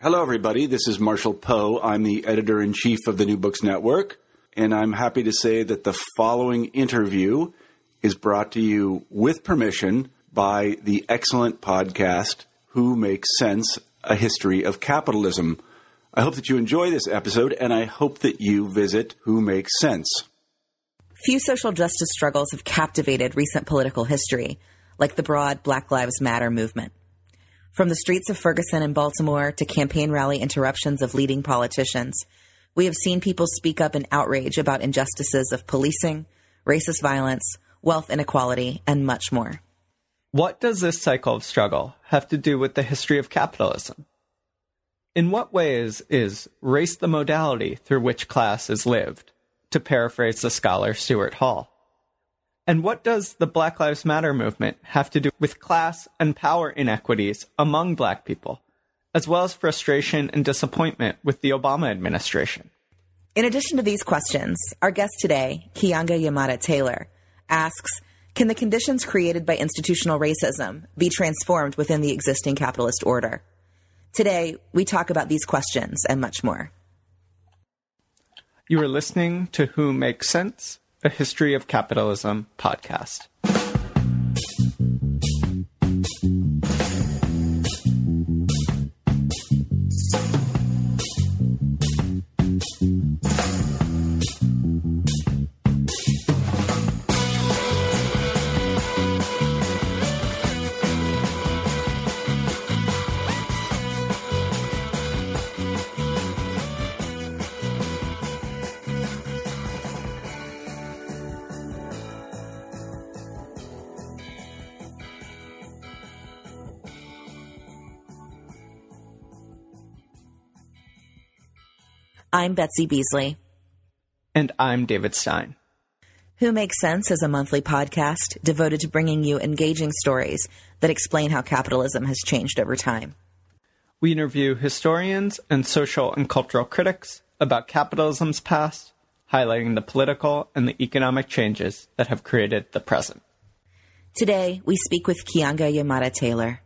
Hello, everybody. This is Marshall Poe. I'm the editor in chief of the New Books Network, and I'm happy to say that the following interview is brought to you with permission by the excellent podcast Who Makes Cents A History of Capitalism. I hope that you enjoy this episode, and I hope that you visit Who Makes Cents. Few social justice struggles have captivated recent political history, like the broad Black Lives Matter movement. From the streets of Ferguson and Baltimore to campaign rally interruptions of leading politicians, we have seen people speak up in outrage about injustices of policing, racist violence, wealth inequality, and much more. What does this cycle of struggle have to do with the history of capitalism? In what ways is race the modality through which class is lived, to paraphrase the scholar Stuart Hall? And what does the Black Lives Matter movement have to do with class and power inequities among black people, as well as frustration and disappointment with the Obama administration? In addition to these questions, our guest today, Keeanga-Yamahtta Taylor, asks Can the conditions created by institutional racism be transformed within the existing capitalist order? Today, we talk about these questions and much more. You are listening to Who Makes Cents? A History of Capitalism podcast. I'm Betsy Beasley. And I'm David Stein. Who Makes Cents is a monthly podcast devoted to bringing you engaging stories that explain how capitalism has changed over time. We interview historians and social and cultural critics about capitalism's past, highlighting the political and the economic changes that have created the present. Today, we speak with Keeanga-Yamahtta Taylor.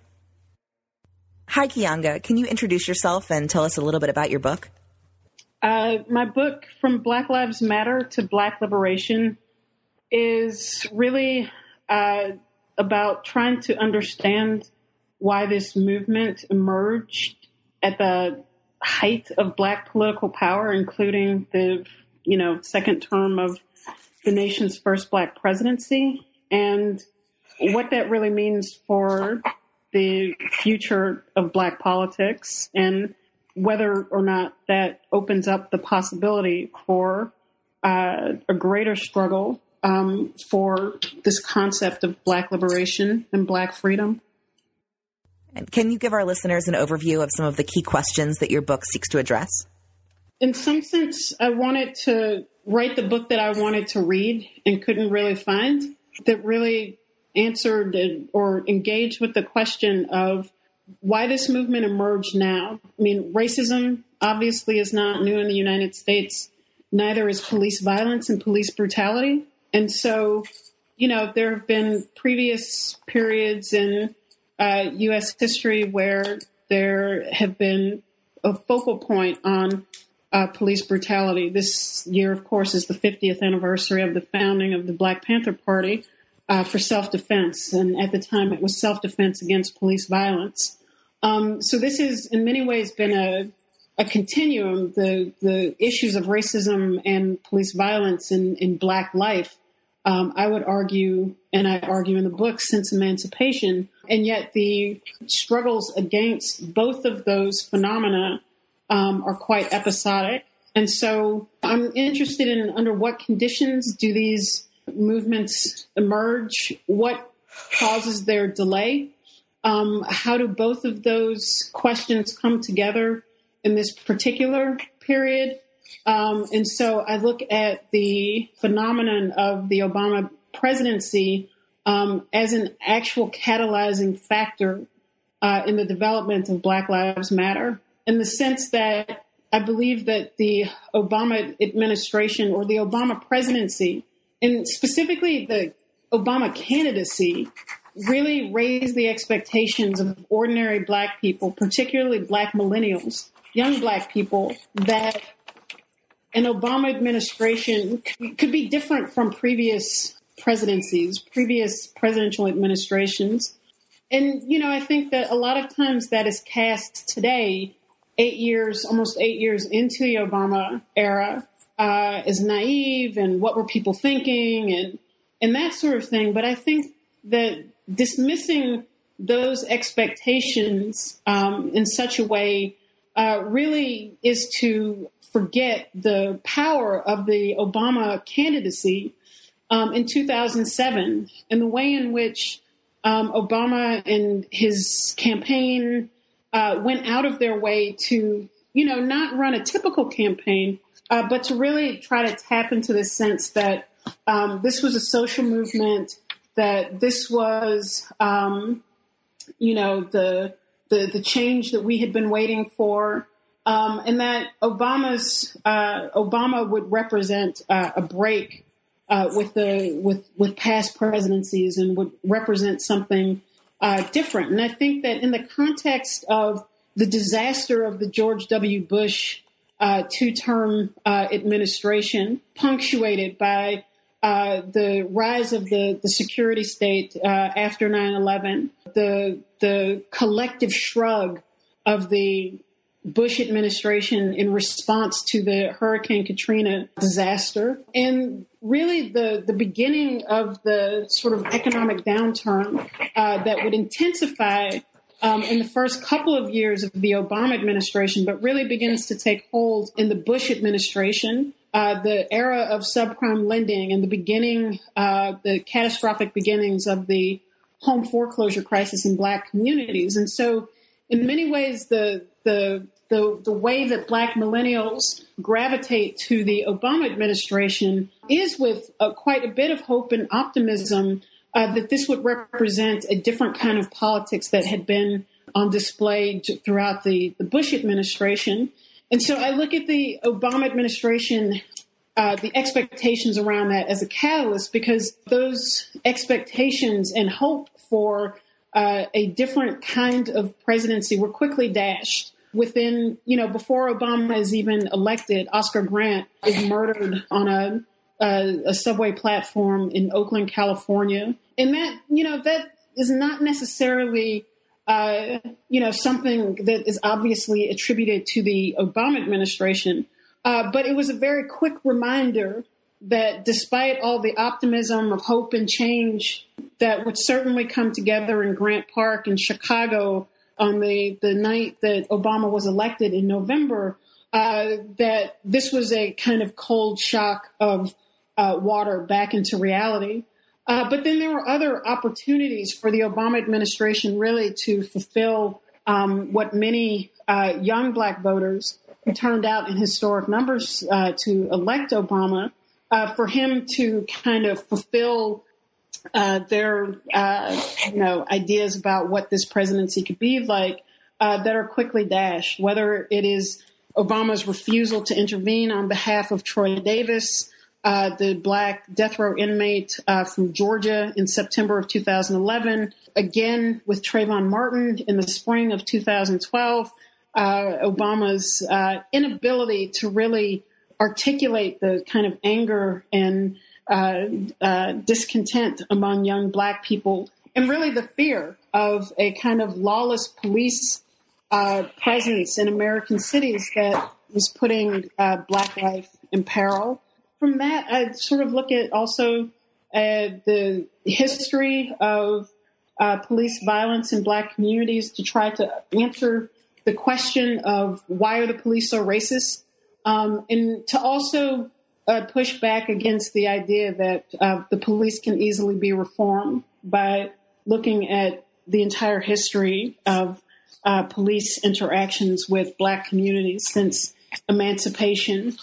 Hi, Keeanga. Can you introduce yourself and tell us a little bit about your book? Uh, my book, From Black Lives Matter to Black Liberation, is really uh, about trying to understand why this movement emerged at the height of black political power, including the you know second term of the nation's first black presidency, and what that really means for the future of black politics and whether or not that opens up the possibility for uh, a greater struggle um, for this concept of black liberation and black freedom. And can you give our listeners an overview of some of the key questions that your book seeks to address? In some sense, I wanted to write the book that I wanted to read and couldn't really find that really answered or engaged with the question of why this movement emerged now. I mean, racism obviously is not new in the United States. Neither is police violence and police brutality. And so, you know, there have been previous periods in uh, U.S. history where there have been a focal point on uh, police brutality. This year, of course, is the 50th anniversary of the founding of the Black Panther Party uh, for self defense. And at the time, it was self defense against police violence. Um, so this has, in many ways, been a, a continuum. The the issues of racism and police violence in, in Black life, um, I would argue, and I argue in the book, since emancipation, and yet the struggles against both of those phenomena um, are quite episodic. And so I'm interested in under what conditions do these movements emerge? What causes their delay? Um, how do both of those questions come together in this particular period? Um, and so I look at the phenomenon of the Obama presidency um, as an actual catalyzing factor uh, in the development of Black Lives Matter, in the sense that I believe that the Obama administration or the Obama presidency, and specifically the Obama candidacy, really raised the expectations of ordinary Black people, particularly Black millennials, young Black people, that an Obama administration could be different from previous presidencies, previous presidential administrations. And, you know, I think that a lot of times that is cast today, eight years, almost eight years into the Obama era, uh, as naive and what were people thinking and, and that sort of thing. But I think that dismissing those expectations um, in such a way uh, really is to forget the power of the Obama candidacy um, in 2007 and the way in which um, Obama and his campaign uh, went out of their way to, you know, not run a typical campaign, uh, but to really try to tap into the sense that um, this was a social movement, that this was, um, you know, the, the the change that we had been waiting for, um, and that Obama's uh, Obama would represent uh, a break uh, with the with with past presidencies and would represent something uh, different. And I think that in the context of the disaster of the George W. Bush uh, two-term uh, administration, punctuated by uh, the rise of the, the security state uh, after 9/11, the the collective shrug of the Bush administration in response to the Hurricane Katrina disaster, and really the, the beginning of the sort of economic downturn uh, that would intensify um, in the first couple of years of the Obama administration, but really begins to take hold in the Bush administration. Uh, the era of subprime lending and the beginning, uh, the catastrophic beginnings of the home foreclosure crisis in black communities. And so, in many ways, the the the, the way that black millennials gravitate to the Obama administration is with uh, quite a bit of hope and optimism uh, that this would represent a different kind of politics that had been on display throughout the, the Bush administration. And so I look at the Obama administration, uh, the expectations around that as a catalyst because those expectations and hope for uh, a different kind of presidency were quickly dashed within, you know, before Obama is even elected, Oscar Grant is murdered on a, a, a subway platform in Oakland, California. And that, you know, that is not necessarily, uh, you know, something that is obviously attributed to the Obama administration. Uh, but it was a very quick reminder that despite all the optimism of hope and change that would certainly come together in Grant Park in Chicago on the, the night that Obama was elected in November, uh, that this was a kind of cold shock of uh, water back into reality. Uh, but then there were other opportunities for the Obama administration really to fulfill um, what many uh, young black voters who turned out in historic numbers uh, to elect Obama, uh, for him to kind of fulfill uh, their uh, you know ideas about what this presidency could be like that are quickly dashed. Whether it is Obama's refusal to intervene on behalf of Troy Davis, uh, the black death row inmate uh, from Georgia in September of 2011, again with Trayvon Martin in the spring of 2012. Uh, Obama's inability to really articulate the kind of anger and uh, uh, discontent among young black people, and really the fear of a kind of lawless police uh, presence in American cities that was putting uh, black life in peril. From that, I sort of look at also uh, the history of police violence in black communities to try to answer the question of why are the police so racist, um, and to also uh, push back against the idea that uh, the police can easily be reformed by looking at the entire history of uh, police interactions with black communities since emancipation.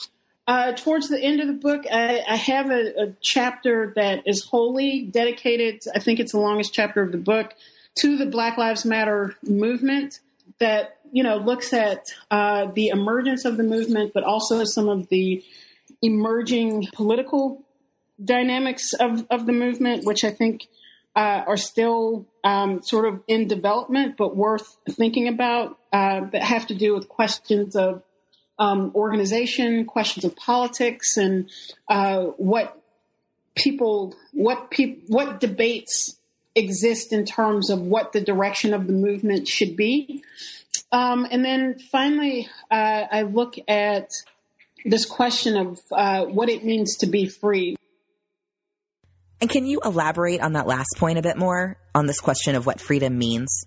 Uh, towards the end of the book, I, I have a, a, chapter that is wholly dedicated, I think it's the longest chapter of the book, to the Black Lives Matter movement that, you know, looks at uh, the emergence of the movement, but also some of the emerging political dynamics of, of the movement, which I think uh, are still um, sort of in development, but worth thinking about, uh, that have to do with questions of um, organization, questions of politics, and uh, what people, what people, what debates exist in terms of what the direction of the movement should be. Um, and then finally, uh, I look at this question of uh, what it means to be free. And can you elaborate on that last point a bit more on this question of what freedom means?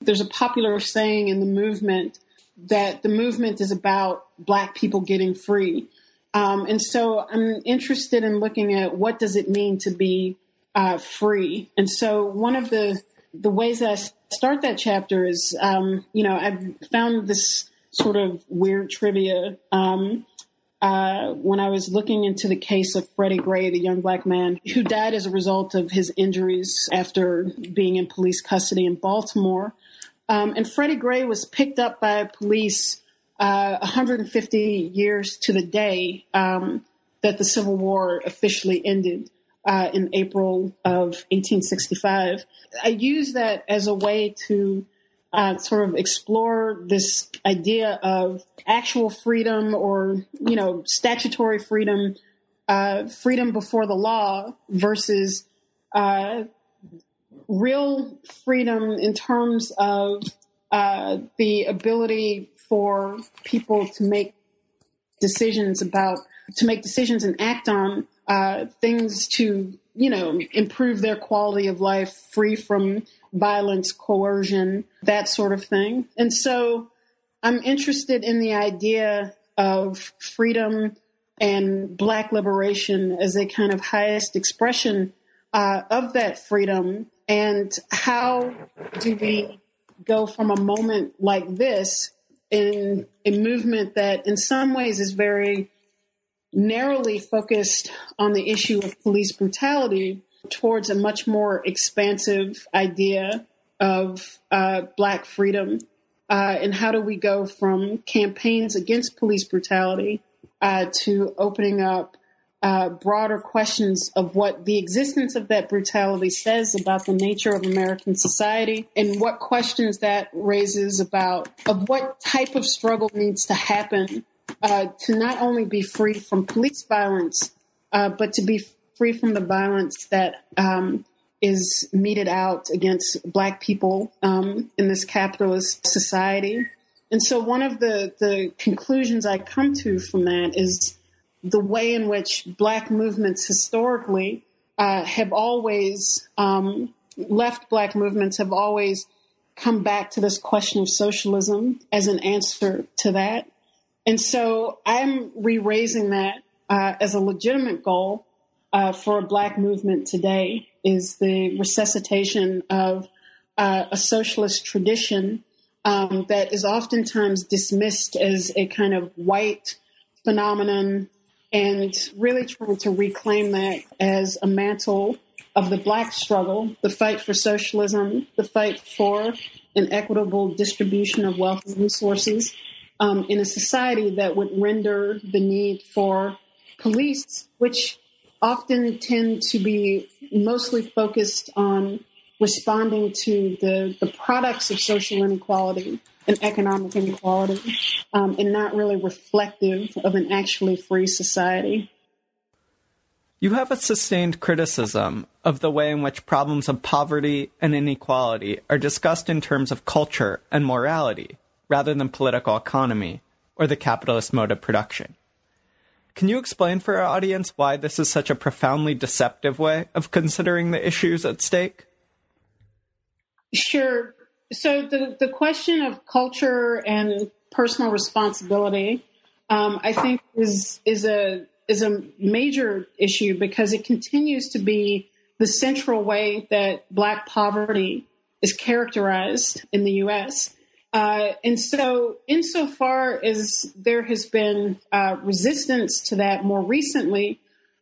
There's a popular saying in the movement that the movement is about black people getting free. Um, and so I'm interested in looking at what does it mean to be uh, free. And so one of the the ways that I start that chapter is, um, you know, I found this sort of weird trivia um, uh, when I was looking into the case of Freddie Gray, the young black man who died as a result of his injuries after being in police custody in Baltimore. Um, and Freddie Gray was picked up by police uh, 150 years to the day um, that the Civil War officially ended uh, in April of 1865. I use that as a way to uh, sort of explore this idea of actual freedom or, you know, statutory freedom, uh, freedom before the law versus uh, real freedom in terms of uh, the ability for people to make decisions about to make decisions and act on uh, things to you know improve their quality of life free from violence coercion that sort of thing. And so i'm interested in the idea of freedom and black liberation as a kind of highest expression uh, of that freedom and how do we go from a moment like this in a movement that, in some ways, is very narrowly focused on the issue of police brutality towards a much more expansive idea of uh, black freedom? Uh, and how do we go from campaigns against police brutality uh, to opening up uh, broader questions of what the existence of that brutality says about the nature of American society and what questions that raises about of what type of struggle needs to happen uh, to not only be free from police violence, uh, but to be free from the violence that um, is meted out against Black people um, in this capitalist society. And so, one of the, the conclusions I come to from that is the way in which black movements historically uh, have always um, left black movements have always come back to this question of socialism as an answer to that. And so I'm re raising that uh, as a legitimate goal uh, for a black movement today is the resuscitation of uh, a socialist tradition um, that is oftentimes dismissed as a kind of white phenomenon and really trying to reclaim that as a mantle of the black struggle, the fight for socialism, the fight for an equitable distribution of wealth and resources um, in a society that would render the need for police, which often tend to be mostly focused on responding to the, the products of social inequality and economic inequality um, and not really reflective of an actually free society. You have a sustained criticism of the way in which problems of poverty and inequality are discussed in terms of culture and morality rather than political economy or the capitalist mode of production. Can you explain for our audience why this is such a profoundly deceptive way of considering the issues at stake? Sure. So the the question of culture and personal responsibility, um, I think, is is a is a major issue because it continues to be the central way that Black poverty is characterized in the U.S. Uh, and so, insofar as there has been uh, resistance to that more recently,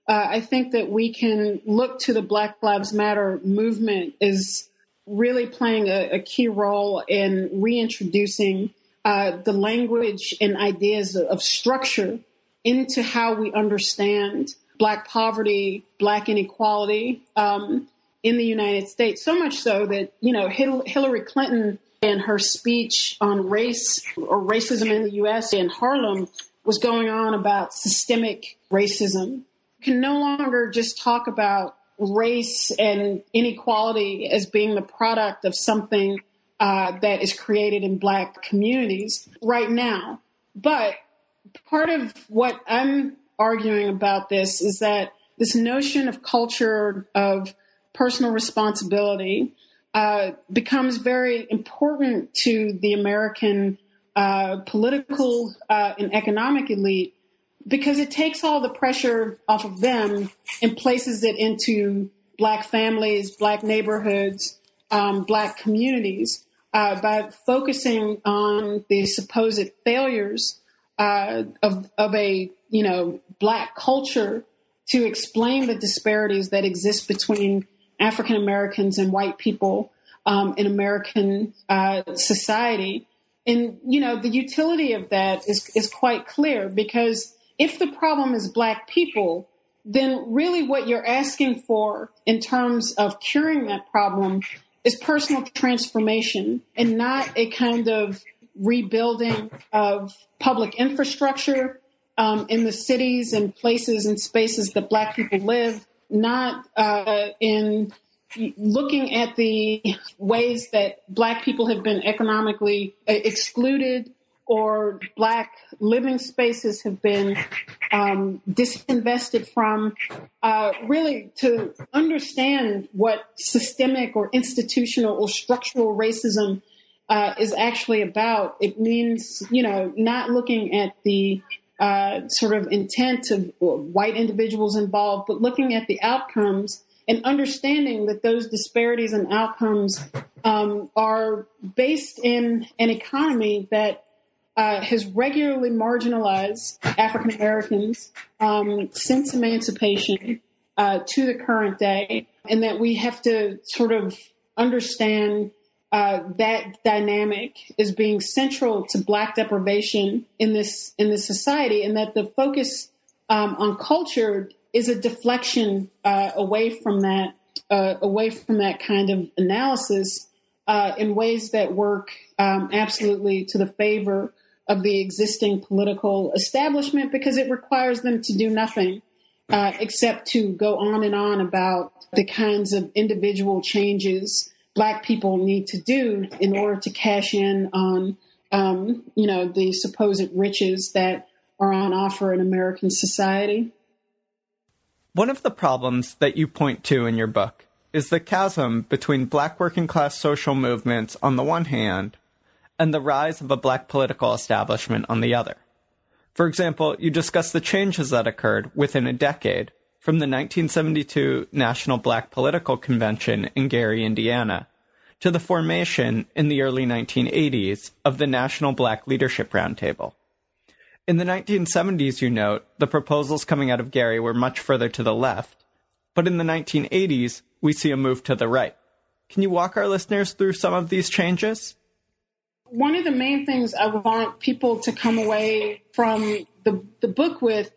uh, I think that we can look to the Black Lives Matter movement as really playing a, a key role in reintroducing uh, the language and ideas of structure into how we understand Black poverty, Black inequality um, in the United States. So much so that, you know, Hillary Clinton in her speech on race or racism in the US in Harlem was going on about systemic racism. You can no longer just talk about race and inequality as being the product of something uh, that is created in black communities right now. But part of what I'm arguing about this is that this notion of culture of personal responsibility uh, becomes very important to the American uh, political uh, and economic elite because it takes all the pressure off of them and places it into black families, black neighborhoods, um, black communities uh, by focusing on the supposed failures uh, of, of a you know black culture to explain the disparities that exist between African Americans and white people um, in American uh, society. And you know, the utility of that is is quite clear because if the problem is black people, then really what you're asking for in terms of curing that problem is personal transformation and not a kind of rebuilding of public infrastructure um, in the cities and places and spaces that black people live not uh, in looking at the ways that black people have been economically uh, excluded or black living spaces have been um, disinvested from, uh, really to understand what systemic or institutional or structural racism uh, is actually about. It means, you know, not looking at the uh, sort of intent of white individuals involved, but looking at the outcomes and understanding that those disparities and outcomes um, are based in an economy that uh, has regularly marginalized African Americans um, since emancipation uh, to the current day, and that we have to sort of understand uh, that dynamic as being central to black deprivation in this in this society, and that the focus um, on culture is a deflection uh, away from that uh, away from that kind of analysis uh, in ways that work um, absolutely to the favor of the existing political establishment because it requires them to do nothing uh, except to go on and on about the kinds of individual changes black people need to do in order to cash in on, um, you know, the supposed riches that are on offer in American society. One of the problems that you point to in your book is the chasm between black working class social movements on the one hand and the rise of a black political establishment on the other. For example, you discuss the changes that occurred within a decade from the 1972 National Black Political Convention in Gary, Indiana, to the formation in the early 1980s of the National Black Leadership Roundtable. In the 1970s, you note, the proposals coming out of Gary were much further to the left, but in the 1980s, we see a move to the right. Can you walk our listeners through some of these changes? One of the main things I want people to come away from the, the book with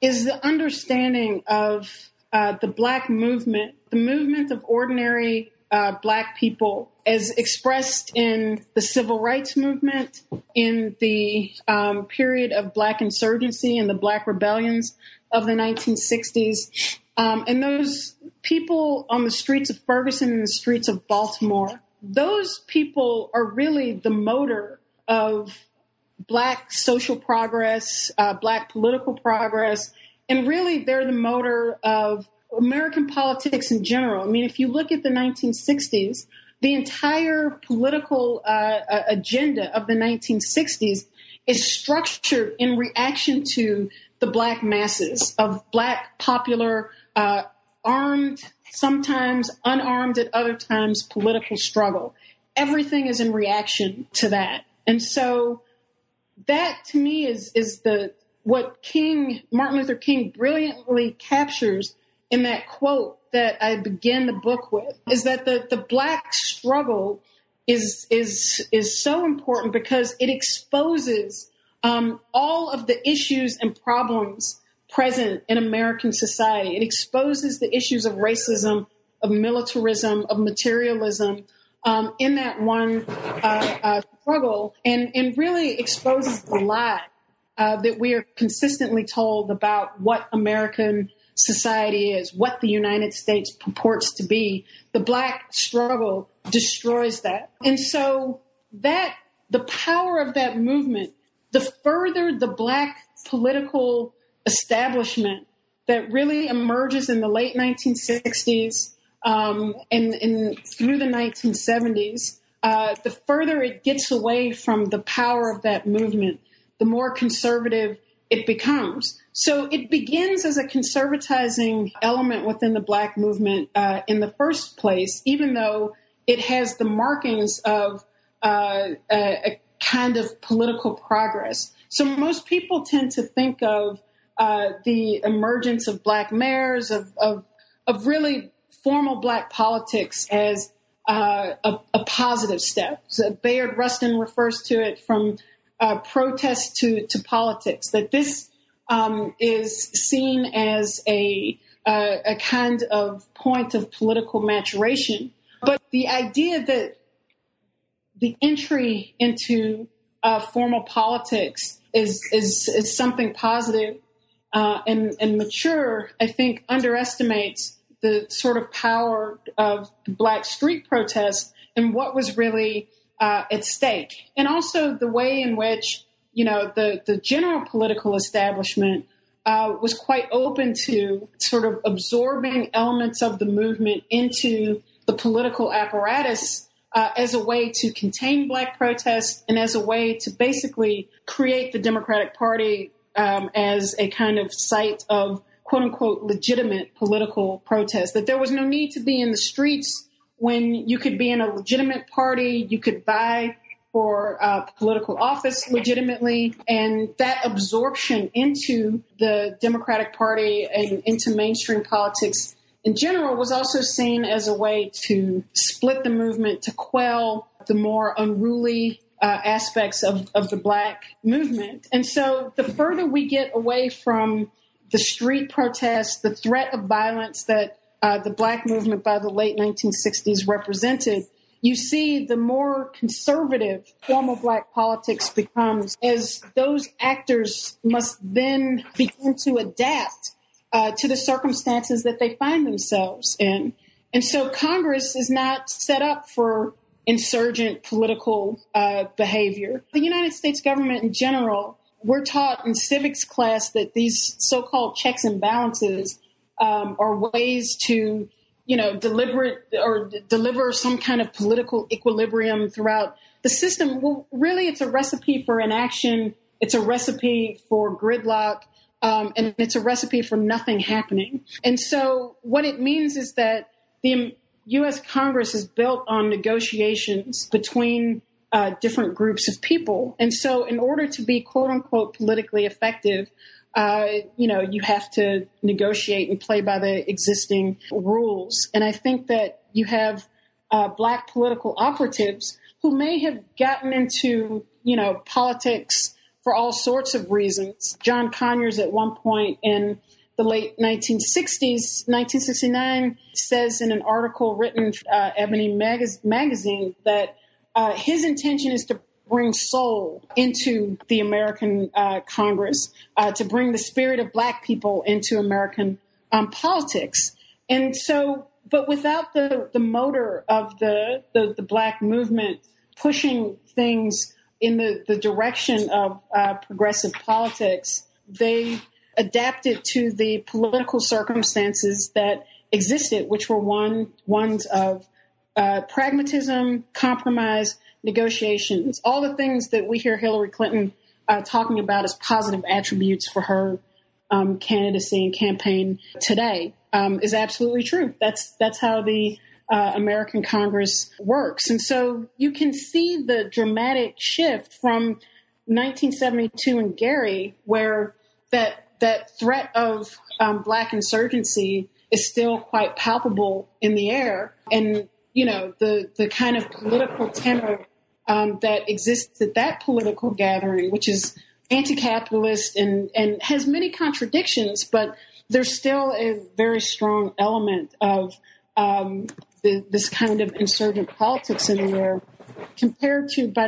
is the understanding of uh, the Black movement, the movement of ordinary uh, Black people, as expressed in the civil rights movement, in the um, period of Black insurgency and the Black rebellions of the 1960s. Um, and those people on the streets of Ferguson and the streets of Baltimore, those people are really the motor of Black social progress, uh, Black political progress, and really they're the motor of American politics in general. I mean, if you look at the 1960s, the entire political uh, uh agenda of the 1960s is structured in reaction to the black masses of black popular uh, armed sometimes unarmed at other times political struggle. Everything is in reaction to that. And so that to me is is the what King Martin Luther King brilliantly captures in that quote that I begin the book with is that the the black struggle is is is so important because it exposes um, all of the issues and problems present in American society. It exposes the issues of racism, of militarism, of materialism um, in that one uh, uh, struggle, and and really exposes the lie uh, that we are consistently told about what American society is, what the United States purports to be. The black struggle destroys that. And so that the power of that movement, the further the black political establishment that really emerges in the late 1960s um, and, and, through the 1970s, uh, the further it gets away from the power of that movement, the more conservative it becomes. So it begins as a conservatizing element within the black movement uh, in the first place, even though it has the markings of uh, a, a, kind of political progress. So most people tend to think of uh, the emergence of black mayors, of, of, of really formal black politics as uh, a, a, positive step. So Bayard Rustin refers to it from uh, protest to, to politics, that this um, is seen as a, uh, a kind of point of political maturation. But the idea that the entry into uh, formal politics is, is, is something positive, uh, and, and mature, I think underestimates the sort of power of the black street protest and what was really uh, at stake, and also the way in which you know the the general political establishment uh, was quite open to sort of absorbing elements of the movement into the political apparatus uh, as a way to contain black protests and as a way to basically create the Democratic Party um, as a kind of site of quote unquote legitimate political protest. That there was no need to be in the streets when you could be in a legitimate party, you could vie for uh, political office legitimately, and that absorption into the Democratic Party and into mainstream politics in general was also seen as a way to split the movement, to quell the more unruly uh, aspects of, of the black movement. And so the further we get away from the street protests, the threat of violence that uh, the black movement by the late 1960s represented, you see the more conservative formal black politics becomes as those actors must then begin to adapt uh, to the circumstances that they find themselves in. And so Congress is not set up for insurgent political uh, behavior. The United States government in general, we're taught in civics class that these so called checks and balances um, or ways to, you know, deliberate or d- deliver some kind of political equilibrium throughout the system. Well, really, it's a recipe for inaction. It's a recipe for gridlock. Um, and it's a recipe for nothing happening. And so, what it means is that the U.S. Congress is built on negotiations between uh, different groups of people. And so, in order to be quote unquote politically effective, uh, you know, you have to negotiate and play by the existing rules. And I think that you have uh, black political operatives who may have gotten into, you know, politics for all sorts of reasons. John Conyers, at one point in the late 1960s, 1969, says in an article written uh, Ebony Magaz- magazine that uh, his intention is to bring soul into the American uh, Congress, uh, to bring the spirit of Black people into American um, politics. And so, but without the, the motor of the, the, the Black movement pushing things in the, the direction of uh, progressive politics, they adapted to the political circumstances that existed, which were one ones of uh, pragmatism, compromise, negotiations, all the things that we hear Hillary Clinton uh, talking about as positive attributes for her um, candidacy and campaign today um, is absolutely true. That's that's how the uh, American Congress works. And so you can see the dramatic shift from 1972 in Gary, where that that threat of um, black insurgency is still quite palpable in the air, and you know the the kind of political tenor um, that exists at that political gathering, which is anti-capitalist and and has many contradictions, but there's still a very strong element of um, the, this kind of insurgent politics in the air, compared to by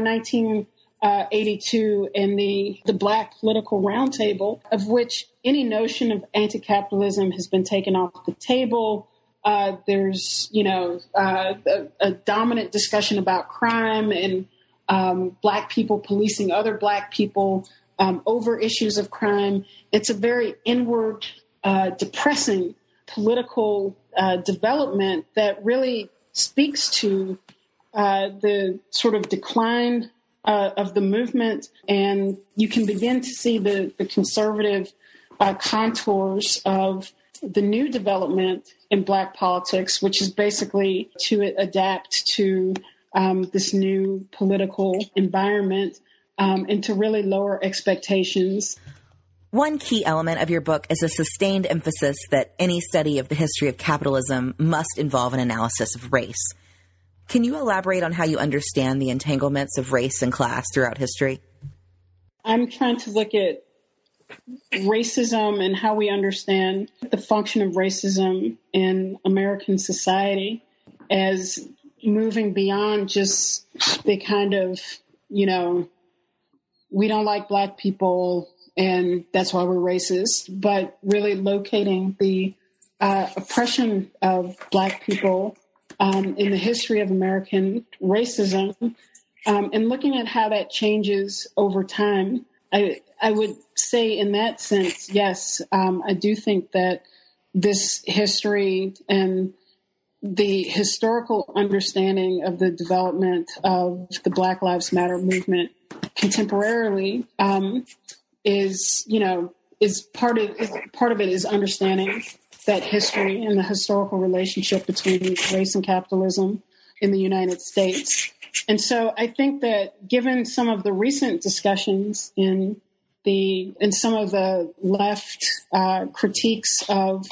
1982 and the the Black Political Roundtable, of which any notion of anti-capitalism has been taken off the table. Uh, there's, you know, uh, a, a, dominant discussion about crime and um, black people policing other black people um, over issues of crime. It's a very inward, uh, depressing political uh, development that really speaks to uh, the sort of decline uh, of the movement, and you can begin to see the, the conservative uh, contours of the new development in black politics, which is basically to adapt to um, this new political environment um, and to really lower expectations. One key element of your book is a sustained emphasis that any study of the history of capitalism must involve an analysis of race. Can you elaborate on how you understand the entanglements of race and class throughout history? I'm trying to look at racism and how we understand the function of racism in American society as moving beyond just the kind of, you know, we don't like black people and that's why we're racist, but really locating the uh, oppression of black people um, in the history of American racism um, and looking at how that changes over time. I, I would say, in that sense, yes, um, I do think that this history and the historical understanding of the development of the Black Lives Matter movement contemporarily um, is, you know, is part of is, part of it is understanding that history and the historical relationship between race and capitalism in the United States. And so I think that given some of the recent discussions in the in some of the left uh, critiques of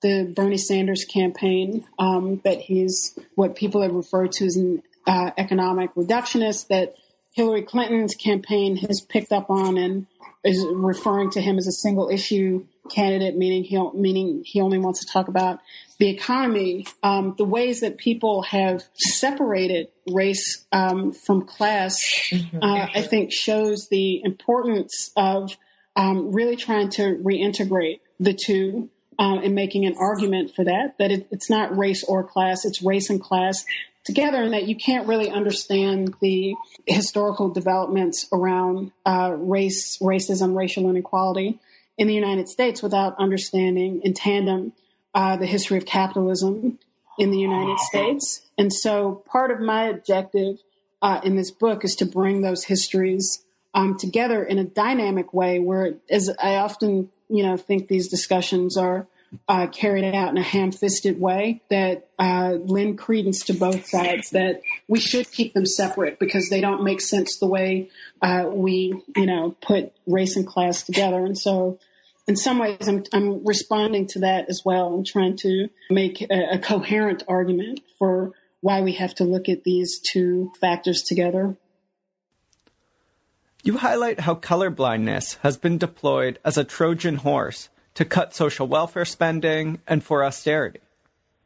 the Bernie Sanders campaign um, that he's what people have referred to as an uh, economic reductionist that Hillary Clinton's campaign has picked up on and is referring to him as a single issue candidate, meaning he meaning he only wants to talk about the economy. Um, the ways that people have separated race um, from class, mm-hmm. uh, I think, shows the importance of um, really trying to reintegrate the two um, and making an argument for that, that it, it's not race or class, it's race and class together, and that you can't really understand the historical developments around uh, race, racism, racial inequality in the United States without understanding in tandem uh, the history of capitalism in the United States. And so part of my objective uh, in this book is to bring those histories um, together in a dynamic way where, as I often you know, think these discussions are uh, carried out in a ham-fisted way that uh, lend credence to both sides. That we should keep them separate because they don't make sense the way uh, we, you know, put race and class together. And so, in some ways, I'm, I'm responding to that as well. I'm trying to make a, a coherent argument for why we have to look at these two factors together. You highlight how colorblindness has been deployed as a Trojan horse to cut social welfare spending and for austerity.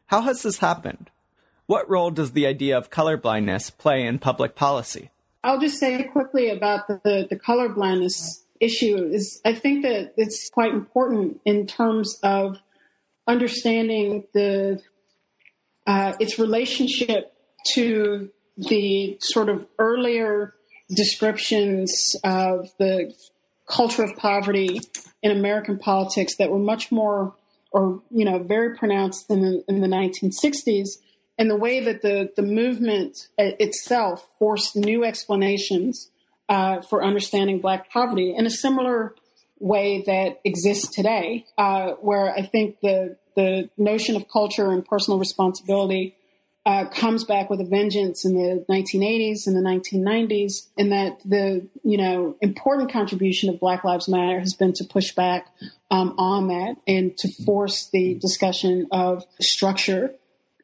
How has this happened? What role does the idea of colorblindness play in public policy? I'll just say quickly about the, the, the colorblindness issue is I think that it's quite important in terms of understanding the uh, its relationship to the sort of earlier descriptions of the culture of poverty in American politics that were much more, or you know, very pronounced in the, in the 1960s, and the way that the the movement itself forced new explanations uh, for understanding Black poverty in a similar way that exists today, uh, where I think the the notion of culture and personal responsibility uh, comes back with a vengeance in the 1980s and the 1990s, and that the you know important contribution of Black Lives Matter has been to push back um, on that and to force the discussion of structure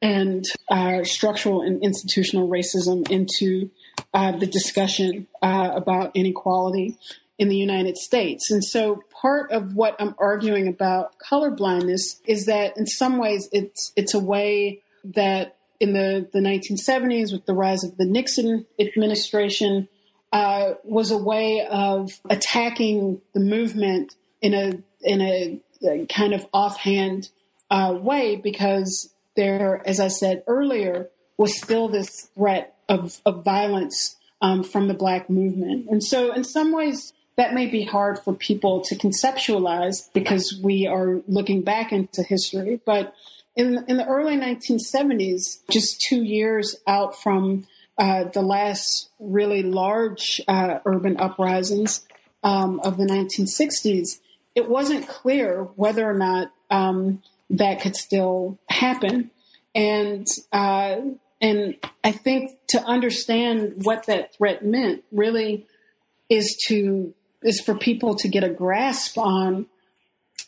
and uh, structural and institutional racism into uh, the discussion uh, about inequality in the United States. And so part of what I'm arguing about colorblindness is that in some ways it's it's a way that in the, the 1970s with the rise of the Nixon administration uh, was a way of attacking the movement in a in a, a kind of offhand uh, way because there, as I said earlier, was still this threat of, of violence um, from the black movement. And so, in some ways, that may be hard for people to conceptualize because we are looking back into history. But in, in the early 1970s, just two years out from uh, the last really large uh, urban uprisings um, of the 1960s, it wasn't clear whether or not um, that could still happen. And uh, and I think to understand what that threat meant really is to is for people to get a grasp on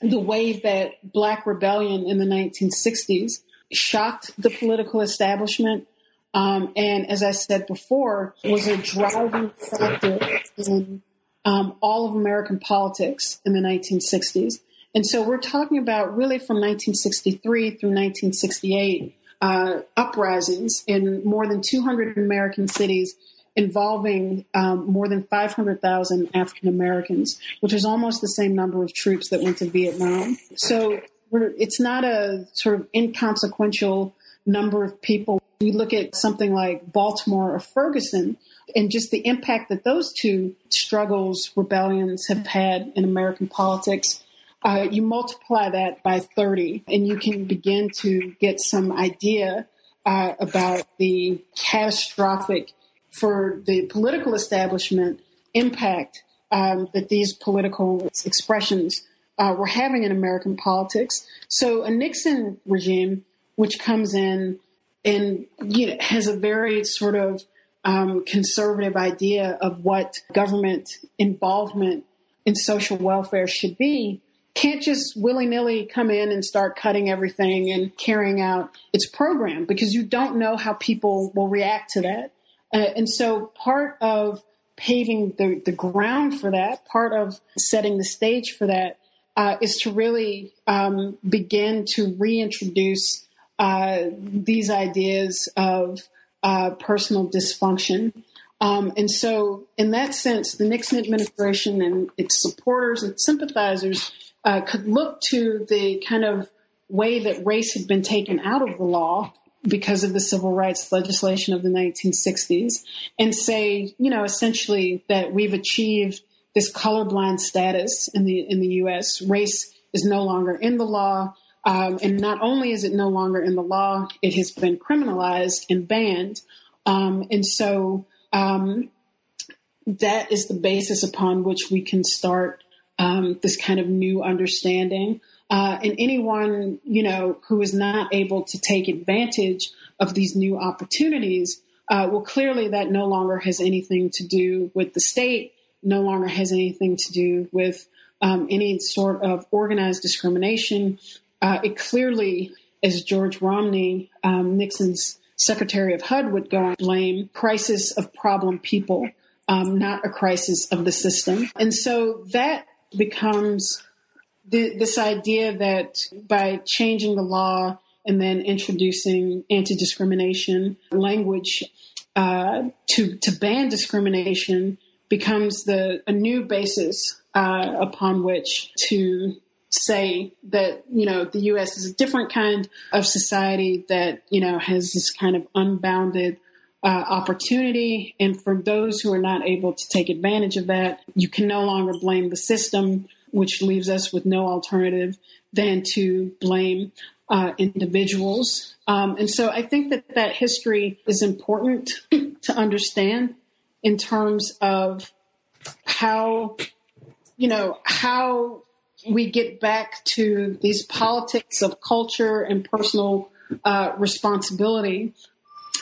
the way that black rebellion in the 1960s shocked the political establishment. Um, and as I said before, was a driving factor in um, all of American politics in the 1960s. And so we're talking about really from 1963 through 1968 uh, uprisings in more than 200 American cities involving um, more than 500,000 African Americans, which is almost the same number of troops that went to Vietnam. So it's not a sort of inconsequential number of people. We look at something like Baltimore or Ferguson and just the impact that those two struggles, rebellions have had in American politics. Uh, you multiply that by 30 and you can begin to get some idea uh, about the catastrophic for the political establishment impact um, that these political expressions uh, were having in American politics. So a Nixon regime, which comes in and you know, has a very sort of um, conservative idea of what government involvement in social welfare should be, can't just willy nilly come in and start cutting everything and carrying out its program because you don't know how people will react to that. Uh, and so part of paving the, the ground for that, part of setting the stage for that, uh, is to really um, begin to reintroduce uh, these ideas of uh, personal dysfunction. Um, and so, in that sense, the Nixon administration and its supporters and sympathizers uh, could look to the kind of way that race had been taken out of the law because of the civil rights legislation of the 1960s and say, you know, essentially that we've achieved this colorblind status in the in the U.S. Race is no longer in the law, um, and not only is it no longer in the law, it has been criminalized and banned, um, and so um, that is the basis upon which we can start um, this kind of new understanding uh, and anyone, you know, who is not able to take advantage of these new opportunities, uh, well, clearly that no longer has anything to do with the state, no longer has anything to do with um, any sort of organized discrimination. Uh, it clearly, as George Romney, um, Nixon's Secretary of HUD, would go and blame, crisis of problem people, um, not a crisis of the system. And so that becomes the, this idea that by changing the law and then introducing anti-discrimination language uh, to to ban discrimination becomes the a new basis uh, upon which to say that you know the U.S. is a different kind of society that you know has this kind of unbounded uh, opportunity, and for those who are not able to take advantage of that, you can no longer blame the system which leaves us with no alternative than to blame uh, individuals. Um, and so I think that that history is important to understand in terms of how, you know, how we get back to these politics of culture and personal uh, responsibility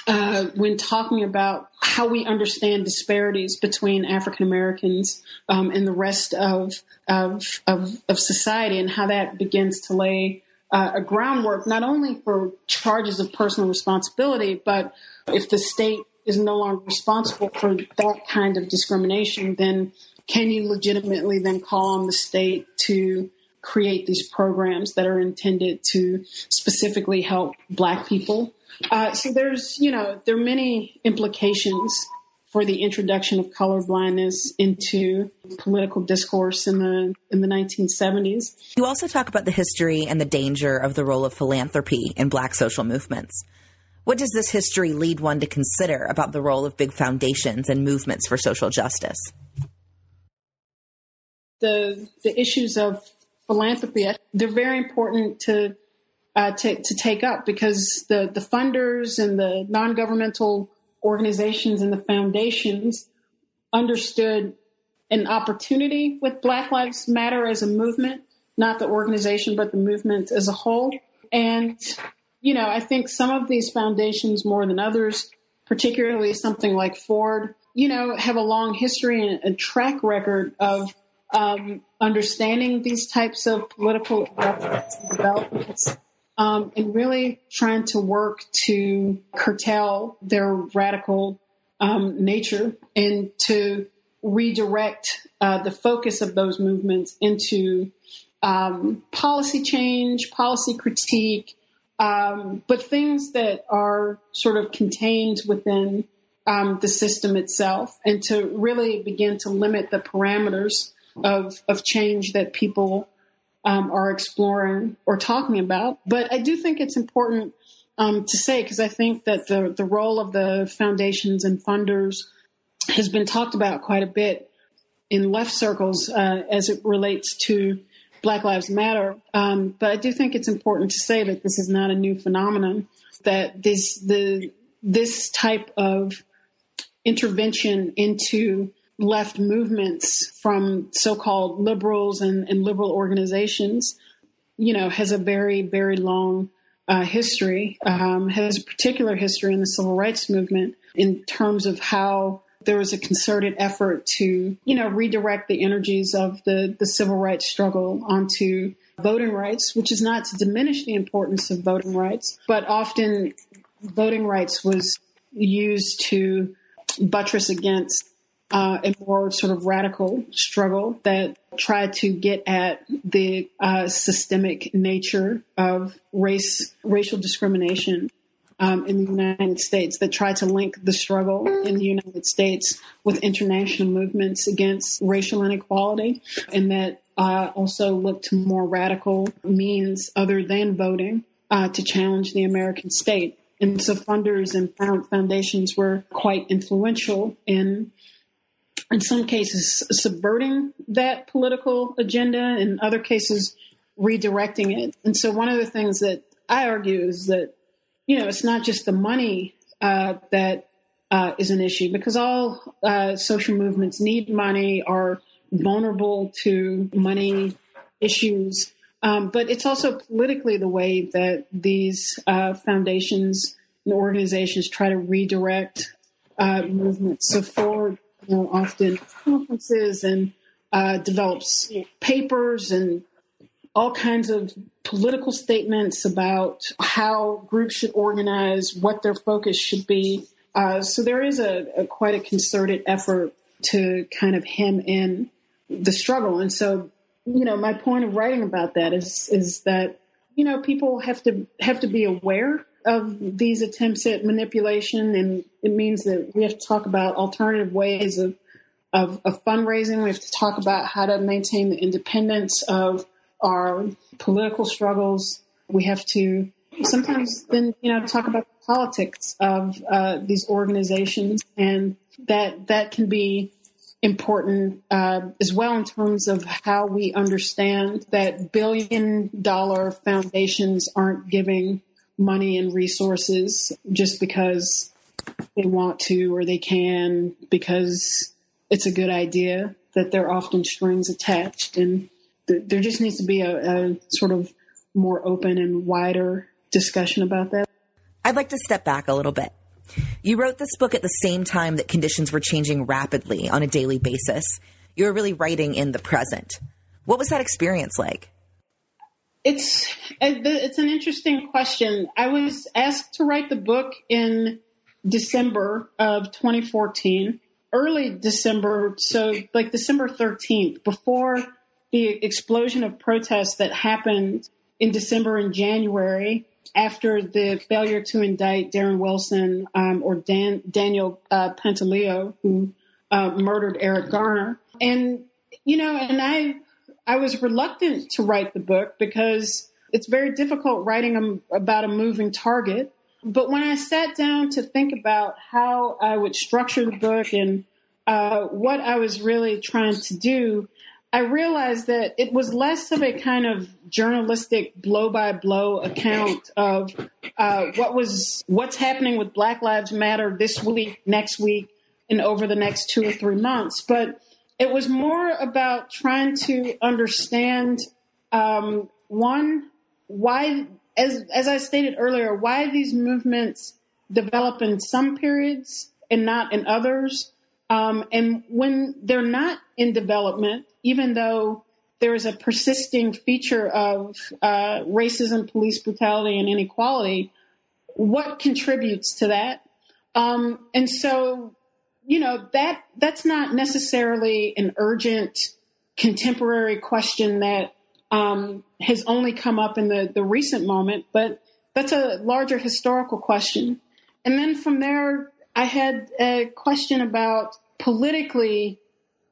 uh, when talking about how we understand disparities between African Americans um, and the rest of, of, of, of, society and how that begins to lay uh, a groundwork not only for charges of personal responsibility, but if the state is no longer responsible for that kind of discrimination, then can you legitimately then call on the state to create these programs that are intended to specifically help Black people? Uh, so there's, you know, there are many implications for the introduction of colorblindness into political discourse in the in the 1970s. You also talk about the history and the danger of the role of philanthropy in black social movements. What does this history lead one to consider about the role of big foundations and movements for social justice? The the issues of philanthropy they're very important to uh, to, to take up because the, the funders and the non governmental organizations and the foundations understood an opportunity with Black Lives Matter as a movement, not the organization, but the movement as a whole. And, you know, I think some of these foundations more than others, particularly something like Ford, you know, have a long history and a track record of um, understanding these types of political developments um, and really trying to work to curtail their radical um, nature and to redirect uh, the focus of those movements into um, policy change, policy critique, um, but things that are sort of contained within um, the system itself, and to really begin to limit the parameters of of change that people um, are exploring or talking about. But I do think it's important um, to say because I think that the the role of the foundations and funders has been talked about quite a bit in left circles uh, as it relates to Black Lives Matter. Um, but I do think it's important to say that this is not a new phenomenon. That this the this type of intervention into left movements from so-called liberals and, and liberal organizations, you know, has a very, very long uh, history, um, has a particular history in the civil rights movement in terms of how there was a concerted effort to, you know, redirect the energies of the, the civil rights struggle onto voting rights, which is not to diminish the importance of voting rights, but often voting rights was used to buttress against uh, a more sort of radical struggle that tried to get at the uh, systemic nature of race, racial discrimination um, in the United States. That tried to link the struggle in the United States with international movements against racial inequality, and that uh, also looked to more radical means other than voting uh, to challenge the American state. And so funders and foundations were quite influential in in some cases subverting that political agenda, in other cases redirecting it. And so one of the things that I argue is that, you know, it's not just the money uh, that uh, is an issue because all uh, social movements need money, are vulnerable to money issues. Um, but it's also politically the way that these uh, foundations and organizations try to redirect uh, movements. So for you know, often conferences and uh, develops papers and all kinds of political statements about how groups should organize, what their focus should be. Uh, so there is a, a, quite a concerted effort to kind of hem in the struggle. And so, you know, my point of writing about that is is that you know people have to have to be aware of these attempts at manipulation, and it means that we have to talk about alternative ways of, of, of fundraising. We have to talk about how to maintain the independence of our political struggles. We have to sometimes then you know talk about the politics of uh, these organizations, and that that can be important uh, as well in terms of how we understand that billion dollar foundations aren't giving money and resources just because they want to or they can because it's a good idea that there are often strings attached and th- there just needs to be a, a sort of more open and wider discussion about that i'd like to step back a little bit You wrote this book at the same time that conditions were changing rapidly on a daily basis. You were really writing in the present. What was that experience like? It's it's an interesting question. I was asked to write the book in December of 2014, early December, so like December 13th, before the explosion of protests that happened in December and January after the failure to indict Darren Wilson um, or Dan, Daniel uh, Pantaleo, who uh, murdered Eric Garner. And, you know, and I, I was reluctant to write the book because it's very difficult writing a, about a moving target. But when I sat down to think about how I would structure the book and uh, what I was really trying to do, I realized that it was less of a kind of journalistic blow by blow account of uh, what was what's happening with Black Lives Matter this week, next week, and over the next two or three months, but it was more about trying to understand um, one why, as as I stated earlier, why these movements develop in some periods and not in others, um, and when they're not in development even though there is a persisting feature of uh, racism, police brutality, and inequality, what contributes to that? Um, and so, you know, that that's not necessarily an urgent contemporary question that um, has only come up in the, the recent moment, but that's a larger historical question. And then from there, I had a question about politically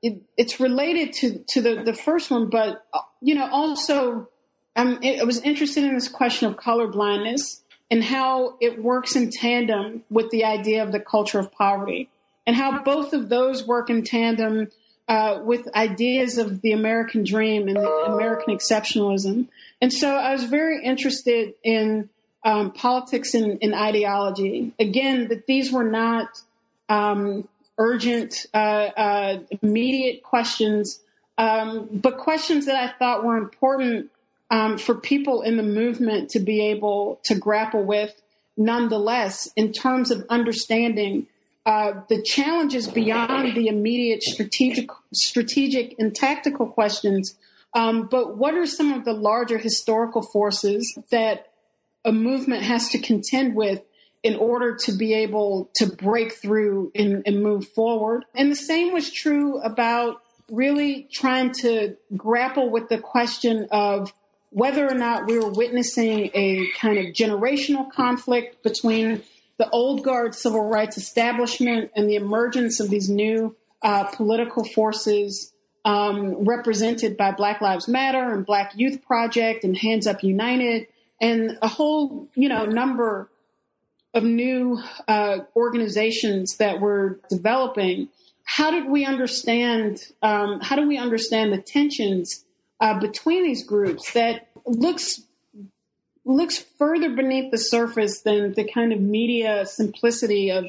it, it's related to to the the first one, but you know, also um, I was interested in this question of color blindness and how it works in tandem with the idea of the culture of poverty, and how both of those work in tandem uh, with ideas of the American dream and American exceptionalism. And so, I was very interested in um, politics and, and, ideology. Again, that these were not um, urgent, uh, uh, immediate questions, um, but questions that I thought were important um, for people in the movement to be able to grapple with nonetheless in terms of understanding uh, the challenges beyond the immediate strategic, strategic and tactical questions. Um, but what are some of the larger historical forces that a movement has to contend with in order to be able to break through and, and move forward. And the same was true about really trying to grapple with the question of whether or not we were witnessing a kind of generational conflict between the old guard civil rights establishment and the emergence of these new uh, political forces um, represented by Black Lives Matter and Black Youth Project and Hands Up United and a whole you know number of new uh, organizations that were developing, how did we understand? Um, how do we understand the tensions uh, between these groups that looks looks further beneath the surface than the kind of media simplicity of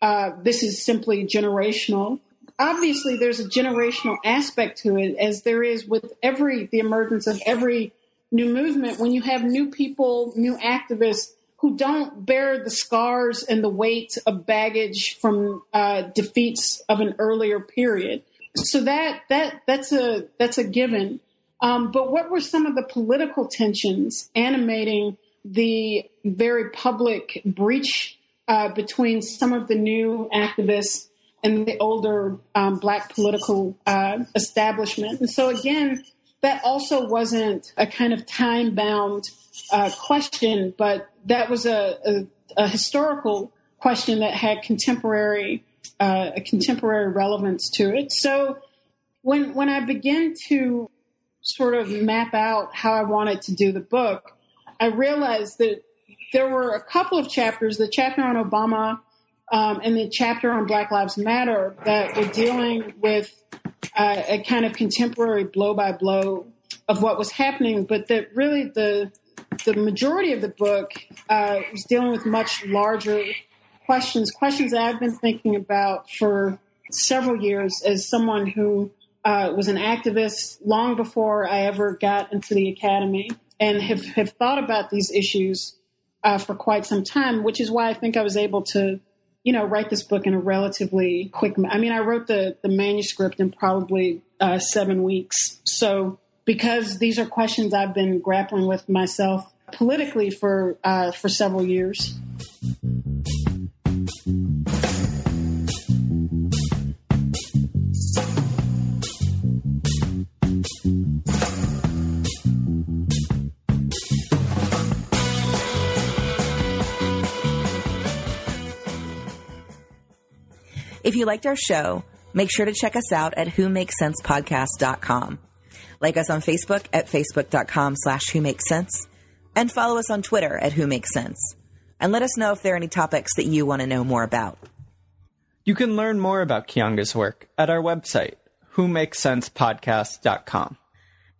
uh, this is simply generational. Obviously, there's a generational aspect to it, as there is with every the emergence of every new movement. When you have new people, new activists who don't bear the scars and the weight of baggage from uh, defeats of an earlier period. So that that that's a that's a given. Um, but what were some of the political tensions animating the very public breach uh, between some of the new activists and the older um, black political uh, establishment? And so again, that also wasn't a kind of time bound uh, question, but that was a, a, a, historical question that had contemporary uh, a contemporary relevance to it. So when when I began to sort of map out how I wanted to do the book, I realized that there were a couple of chapters, the chapter on Obama um, and the chapter on Black Lives Matter, that were dealing with uh, a kind of contemporary blow by blow of what was happening, but that really the the majority of the book uh, is dealing with much larger questions, questions that I've been thinking about for several years as someone who uh, was an activist long before I ever got into the academy and have, have thought about these issues uh, for quite some time, which is why I think I was able to you know, write this book in a relatively quick. I mean, I wrote the the manuscript in probably uh, seven weeks. So because these are questions I've been grappling with myself politically for uh, for several years. If you liked our show, make sure to check us out at whomakescentspodcast.com. Like us on Facebook at facebook.com slash who makes cents and follow us on Twitter at who makes cents. And let us know if there are any topics that you want to know more about. You can learn more about Keeanga's work at our website, whomakescentspodcast.com.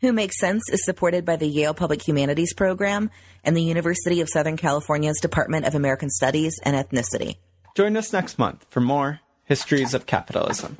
Who Makes Cents is supported by the Yale Public Humanities Program and the University of Southern California's Department of American Studies and Ethnicity. Join us next month for more Histories of Capitalism.